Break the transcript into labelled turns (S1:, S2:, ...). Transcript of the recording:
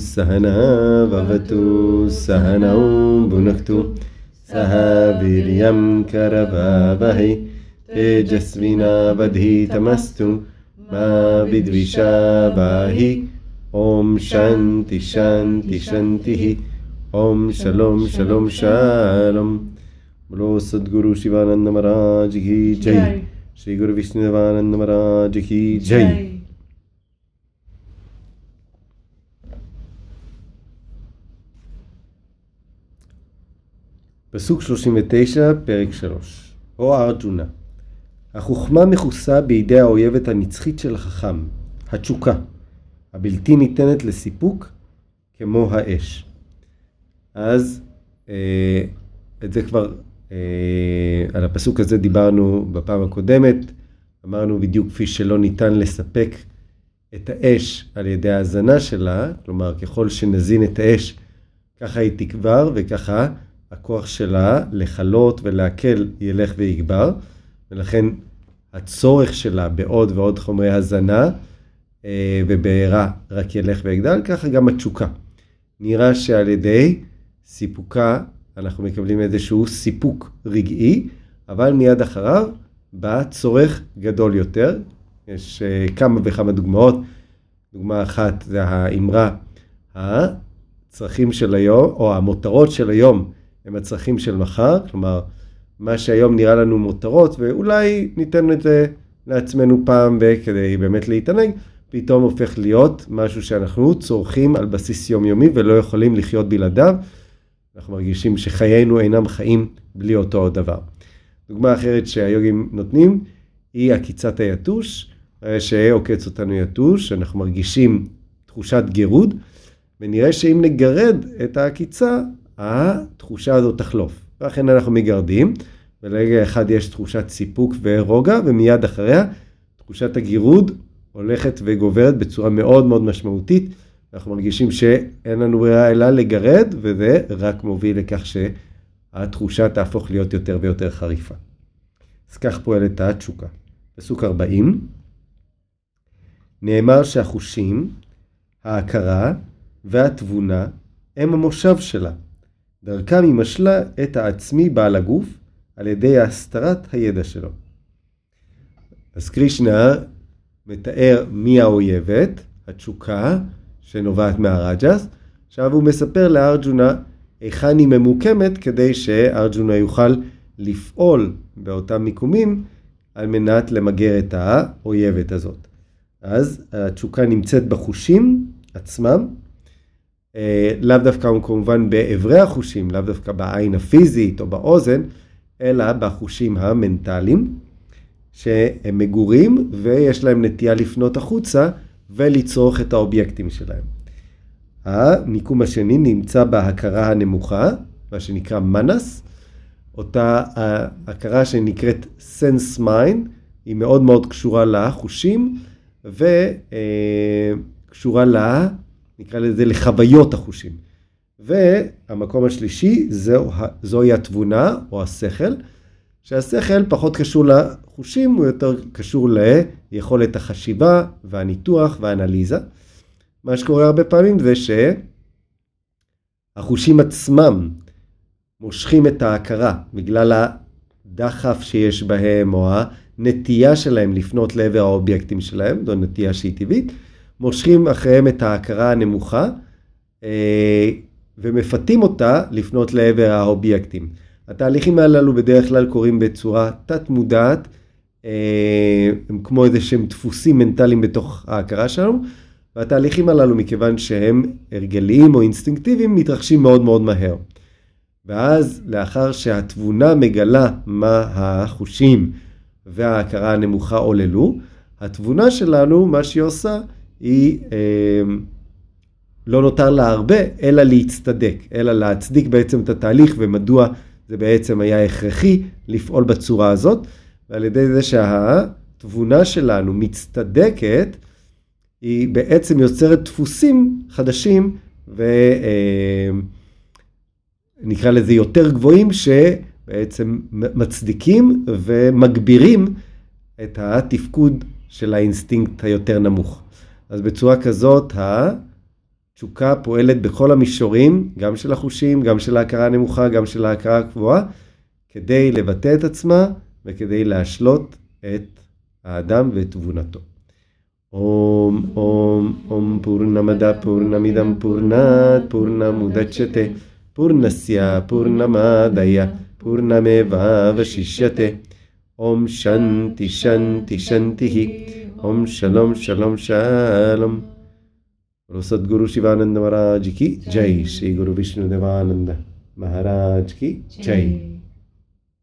S1: सहना भवतु सहनौ भुनक्तु। सह वीर्यं करवावहै तेजस्विनावधीतमस्तु। मा विद्विषावाहि ॐ शान्ति शान्ति शान्तिः। ॐ शलों शलों शालों। बोलो सद्गुरु शिवानंद महाराज की जय। श्री गुरु विष्णुदेवानंद महाराज की जय। פסוק 39, פרק 3. או ארג'ונה, החוכמה מכוסה בידי האויבת הנצחית של החכם, התשוקה, הבלתי ניתנת לסיפוק כמו האש. אז אה, את זה כבר, אה, על הפסוק הזה דיברנו בפעם הקודמת, אמרנו בדיוק כפי שלא ניתן לספק את האש על ידי ההזנה שלה, כלומר ככל שנזין את האש ככה היא תגבר וככה הכוח שלה לכלות ולהקל ילך ויגבר, ולכן הצורך שלה בעוד ועוד חומרי הזנה אה, ובעירה רק ילך ויגדל, ככה גם התשוקה. נראה שעל ידי סיפוקה אנחנו מקבלים איזשהו סיפוק רגעי, אבל מיד אחריו בא צורך גדול יותר. יש אה, כמה וכמה דוגמאות. דוגמה אחת זה האמרה, הצרכים של היום, או המותרות של היום, הם הצרכים של מחר, כלומר, מה שהיום נראה לנו מותרות, ואולי ניתן את זה לעצמנו פעם כדי באמת להתענג, פתאום הופך להיות משהו שאנחנו צורכים על בסיס יומיומי ולא יכולים לחיות בלעדיו. אנחנו מרגישים שחיינו אינם חיים בלי אותו דבר. דוגמה אחרת שהיוגים נותנים היא עקיצת היתוש, שעוקץ אותנו יתוש, אנחנו מרגישים תחושת גירוד, ונראה שאם נגרד את העקיצה, התחושה הזאת תחלוף. ואכן אנחנו מגרדים, ולרגע אחד יש תחושת סיפוק ורוגע, ומיד אחריה תחושת הגירוד הולכת וגוברת בצורה מאוד מאוד משמעותית. אנחנו מרגישים שאין לנו ברירה אלא לגרד, וזה רק מוביל לכך שהתחושה תהפוך להיות יותר ויותר חריפה. אז כך פועלת התשוקה. פסוק 40, נאמר שהחושים, ההכרה והתבונה הם המושב שלה. דרכם היא משלה את העצמי בעל הגוף על ידי הסתרת הידע שלו. אז קרישנה מתאר מי האויבת, התשוקה שנובעת מהרג'ס. עכשיו הוא מספר לארג'ונה היכן היא ממוקמת כדי שארג'ונה יוכל לפעול באותם מיקומים על מנת למגר את האויבת הזאת. אז התשוקה נמצאת בחושים עצמם, לאו דווקא כמובן באברי החושים, לאו דווקא בעין הפיזית או באוזן, אלא בחושים המנטליים, שהם מגורים ויש להם נטייה לפנות החוצה ולצרוך את האובייקטים שלהם. המיקום השני נמצא בהכרה הנמוכה, מה שנקרא מנס, אותה הכרה שנקראת sense mind, היא מאוד מאוד קשורה לחושים וקשורה לה, נקרא לזה לחוויות החושים. והמקום השלישי זו, זוהי התבונה או השכל, שהשכל פחות קשור לחושים, הוא יותר קשור ליכולת החשיבה והניתוח והאנליזה. מה שקורה הרבה פעמים זה שהחושים עצמם מושכים את ההכרה בגלל הדחף שיש בהם או הנטייה שלהם לפנות לעבר האובייקטים שלהם, זו נטייה שהיא טבעית, מושכים אחריהם את ההכרה הנמוכה אה, ומפתים אותה לפנות לעבר האובייקטים. התהליכים הללו בדרך כלל קורים בצורה תת מודעת, אה, הם כמו איזה שהם דפוסים מנטליים בתוך ההכרה שלנו, והתהליכים הללו מכיוון שהם הרגליים או אינסטינקטיביים מתרחשים מאוד מאוד מהר. ואז לאחר שהתבונה מגלה מה החושים וההכרה הנמוכה עוללו, התבונה שלנו, מה שהיא עושה, היא אה, לא נותר לה הרבה, אלא להצטדק, אלא להצדיק בעצם את התהליך ומדוע זה בעצם היה הכרחי לפעול בצורה הזאת, ועל ידי זה שהתבונה שלנו מצטדקת, היא בעצם יוצרת דפוסים חדשים ונקרא אה, לזה יותר גבוהים שבעצם מצדיקים ומגבירים את התפקוד של האינסטינקט היותר נמוך. אז בצורה כזאת תשוקה פועלת בכל המישורים, גם של החושים, גם של ההכרה הנמוכה, גם של ההכרה הגבוהה, כדי לבטא את עצמה וכדי להשלות את האדם ואת תבונתו. אום אום אום פורנמדה פורנמידם פורנת פורנמודצ'תה פורנסיה פורנמדיה פורנמבה ושישייתה ओम शांति शांति शांति ही ओम शलम शलम शलम और सदगुरु शिवानंद महाराज की जय श्री गुरु विष्णु देवानंद महाराज की जय